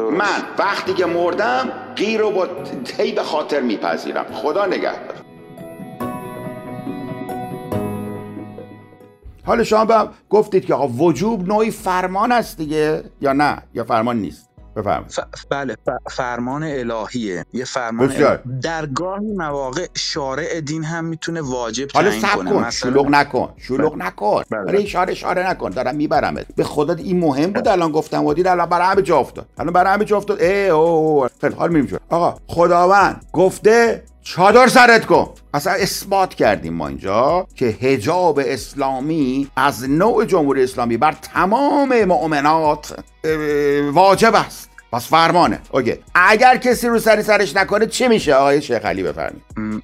من وقتی که مردم غیر رو با تی به خاطر میپذیرم. خدا نگهدار. حالا شما گفتید که آقا وجوب نوعی فرمان است دیگه یا نه؟ یا فرمان نیست؟ بفرمایید. بله فرمان الهیه. یه فرمان بسیار. در گاهی مواقع شارع دین هم می‌تونه واجب حالا تعیین کنه. کن. مثلا- شلوغ نکن. شلوغ نکن. بله. آره اشاره اشاره نکن. دارم میبرمت. به خدا این مهم بود الان گفتم و دید الان برای همه جا افتاد. الان برای همه جا افتاد. ای او او خیلی حال میریم. آقا خداوند گفته چادر سرت کن اصلا اثبات کردیم ما اینجا که حجاب اسلامی از نوع جمهوری اسلامی بر تمام مؤمنات واجب است. پس فرمانه. اوکی. اگر کسی رو سری سرش نکنه چی میشه؟ آقای شیخ علی بفرمایید.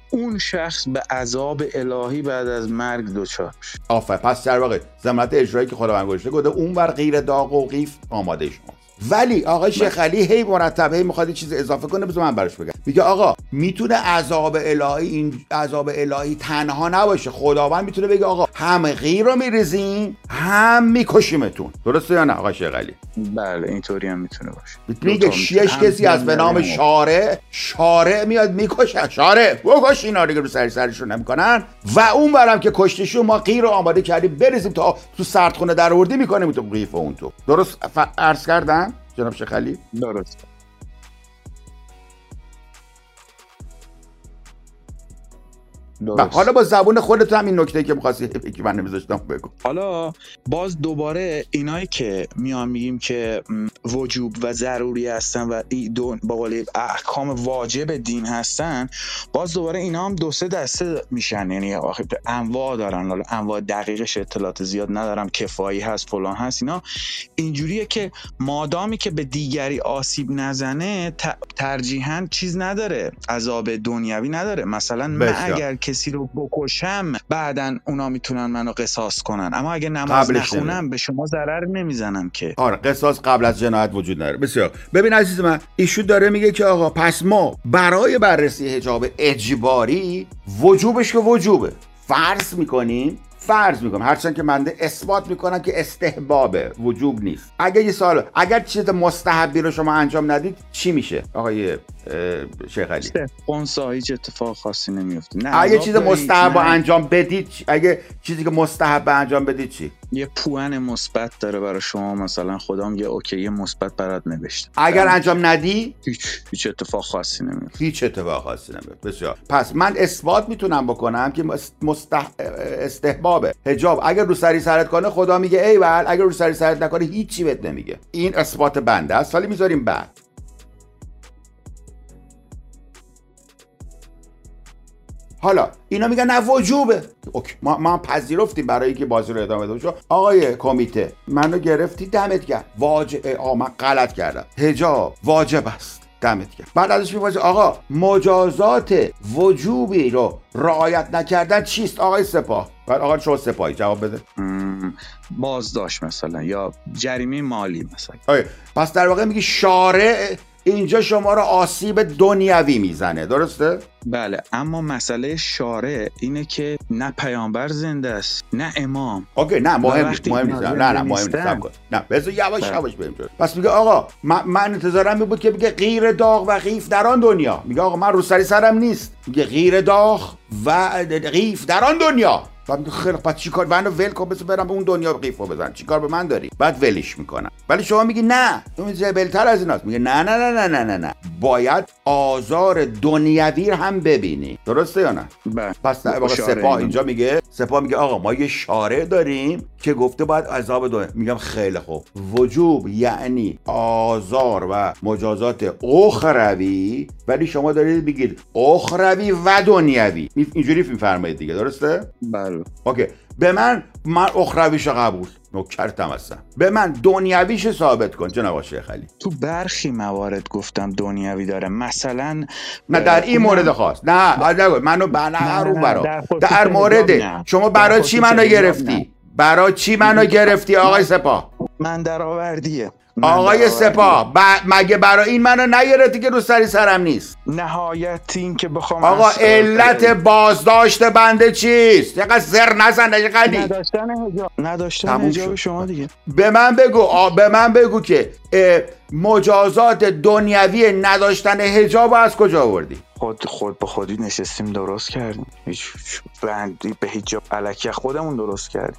اون شخص به عذاب الهی بعد از مرگ دچار میشه. آفر. پس در واقع ضمانت اجرایی که خداوند گذاشته گفته اون بر غیر داغ و قیف آماده شما. ولی آقای شیخ علی هی مرتب هی می‌خواد چیز اضافه کنه بذار من براش بگم. میگه آقا می‌تونه عذاب الهی این عذاب الهی تنها نباشه. خداوند می‌تونه بگه آقا هم غیر رو میریزیم هم میکشیمتون. درسته یا نه آقای شیخ علی؟ بله اینطوری هم می‌تونه باشه. میگه شیش کسی از به نام هم- شارع شارع میاد می‌کشه. شارع بکش اینا دیگه رو سری سرشون نمی‌کنن. و اون برم که کشتشون ما غیر رو آماده کردیم بریزیم تا تو سردخونه در آوردی می‌کنیم تو قیف اون تو. درست. عرض کردم؟ جناب شیخ علی و درست. حالا با زبون خودت هم این نکته که می‌خواستی که من نمیذاشتم بگو. حالا باز دوباره اینایی که میان میگیم که وجوب و ضروری هستن و این دو با قول احکام واجب دین هستن باز دوباره اینا هم دو سه دسته میشن. یعنی انواع دارن. حالا انواع دقیقش اطلاعات زیاد ندارم کفایی هست فلان هست اینا. اینجوریه که مادامی که به دیگری آسیب نزنه ترجیحاً چیز نداره عذاب دنیوی نداره. مثلا من. اگر کسی رو بکشم بعدا اونا می‌تونن منو قصاص کنن. اما اگه نماز نخونم. به شما ضرر نمی‌زنم که. آره قصاص قبل از جنایت وجود نداره. بسیار. ببین عزیز من ایشون داره میگه که آقا پس ما برای بررسی حجاب اجباری وجوبش که وجوبه. فرض می‌کنیم فرض می‌کنم هرچند که منده اثبات می‌کنم که استحبابه وجوب نیست. اگر یه سوال اگر چیز مستحبی رو شما انجام ندید چی میشه؟ آقای شیخ علی. قنصا هیچ اتفاق خاصی نمیفته نه اگه چیز مستحب انجام بدید؟ اگه چیزی که مستحب انجام بدید چی؟ یه پوان مثبت داره برای شما. مثلا خدام یه اوکی مثبت برات نوشته. اگر انجام ندی؟ هیچ هیچ اتفاق خاصی نمیفته. هیچ اتفاق خاصی نمیاد بسیار. پس من اثبات می‌تونم بکنم که مست- مستح... استحبابه. حجاب اگر رو سری سرت کنه خدا میگه ای ول اگر رو سری سرت نکنه هیچی بهت نمیگه. این اثبات بنده است. ولی می‌ذاریم بعد. حالا اینا میگن نه وجوبه. اوکی. ما, ما پذیرفتیم برای اینکه بازی رو ادامه شو آقای کمیته منو گرفتی دمت گرم. واجب آقا من غلط کردم. حجاب واجب است. دمت گرم. بعد ازش می‌پرسه آقا مجازات وجوبی رو رعایت نکردن چیست آقای سپاه؟ بعد آقا شما سپاهی جواب بده. بازداشت مثلا یا جریمه مالی مثلا. آقای پس در واقع میگی شارع اینجا شما رو آسیب دنیوی می‌زنه. درسته؟ بله اما مسئله شارع اینه که نه پیامبر زنده است نه امام. اوکی نه مهم نیست مهم نیست. نه نه مهم نیست. نه بذار یواش بله. یواش بریم جلو. پس میگه آقا من, من انتظارم می بود که بگه غیر داغ و قیف در آن دنیا. میگه آقا من رو سری سرم نیست. میگه غیر داغ و قیف در آن دنیا. بعد میگه خیلی پس چیکار؟ منو ول کن بذار برم به اون دنیا قیفو بزن. چیکار به من داری؟ بعد ولش می‌کنم. ولی شما میگی نه اون جبلتر از ایناست. میگه نه نه نه نه نه نه نه. باید آزار دنیوی هم ببینی. درسته یا نه؟ بله. پس در واقع شارع سپاه. اینجا میگه سپاه میگه آقا ما یه شارع داریم. که گفته باید عذاب دنیا میگم خیلی خوب. وجوب یعنی آزار و مجازات اخروی ولی شما دارید بگید اخروی و دنیوی. اینجوری میفرمایید دیگه درسته؟ بله. اوکی. به من من اخرویش قبول. نوکرتم هستم. به من دنیویش ثابت کن. جناب شیخ علی. تو برخی موارد گفتم دنیوی داره. مثلا نه در این مورد خاص. نه نگو. منو بنا رو برا. در مورد. شما برای چی منو گرفتی. برای چی منو گرفتی آقای سپاه؟ من درآوردیه. آقای سپاه مگه برای این منو نگرفتی که رو سری سرم نیست؟ نهایت این که بخوام آقا علت بازداشت بنده چیست؟ یقدر زر نزن قلی نداشتن حجاب نداشتن حجاب شما دیگه. به من بگو به من بگو که مجازات دنیوی نداشتن حجاب از کجا آوردی؟ خود خود به خودی نشستیم درست کردیم. هیچ بندی به حجاب علکی خودمون درست کردیم.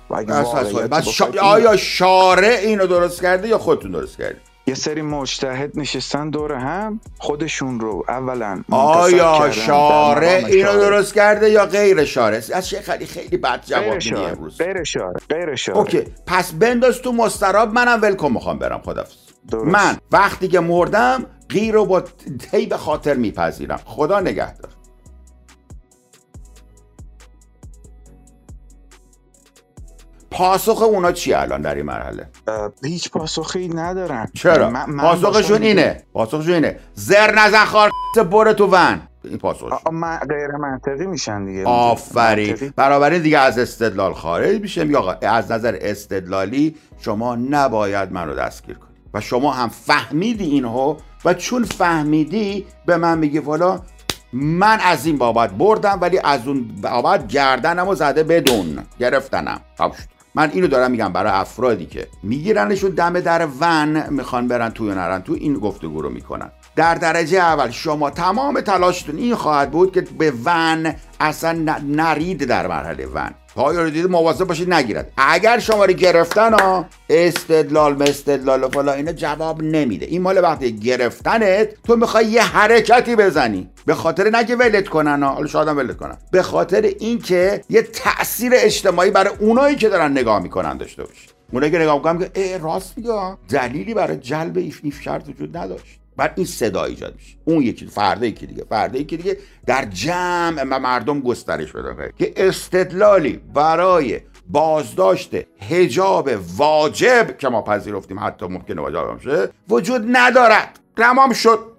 بس شا... آیا شارع اینو درست کرده یا خودتون درست کردی؟ یه سری مجتهد نشستن دور هم خودشون رو اولا آیا شارع اینو درست کرده یا غیر شارع؟ از شیخ خیلی خیلی بد جواب میدی امروز. غیر شارع غیر شارع. اوکی. پس بنداز تو مستراب منم ولکن می‌خوام برم خدافظ. من وقتی که مردم غیر رو با به خاطر میپذیرم. خدا نگهدار. پاسخ اونا چی الان در این مرحله؟ هیچ پاسخی ندارن. چرا؟ پاسخشون اینه. پاسخشون اینه. زر نزن خار بره تو ون. این پاسخ من غیر منطقی میشن دیگه. آفرین. برابری دیگه از استدلال خارج میشه. یا از نظر استدلالی شما نباید منو دستگیر کنی و شما هم فهمیدی اینو و چون فهمیدی به من میگی والا من از این بابت بردم ولی از اون بابت گردنم و زده بدون گرفتنم. من اینو دارم میگم برای افرادی که میگیرنشون دم در ون می‌خوان برن توی نرن تو این گفتگو رو می‌کنن. در درجه اول شما تمام تلاشتون این خواهد بود که به ون اصلا نرید در مرحله ون. پای رو دیده مواظب باشید نگیرد. اگر شما رو گرفتن ها استدلال استدلال و فلا اینا جواب نمیده. این مال وقتی گرفتنت تو می‌خوای یه حرکتی بزنی. به خاطر نگه ولت کنن ها. حالا شاید ولت کنن. به خاطر اینکه یه تاثیر اجتماعی برای اونایی که دارن نگاه می‌کنن داشته باشی. اونایی که نگاه می‌کنن که راست میگه. دلیلی برای جلب ایف شرط وجود نداشت. بعد این صدا ایجاد میشه. اون یکی فردا یکی دیگه فردا یکی دیگه در جمع مردم گسترش پیدا که استدلالی برای بازداشت حجاب واجب که ما پذیرفتیم حتی ممکنه واجب شه وجود ندارد. تمام شد.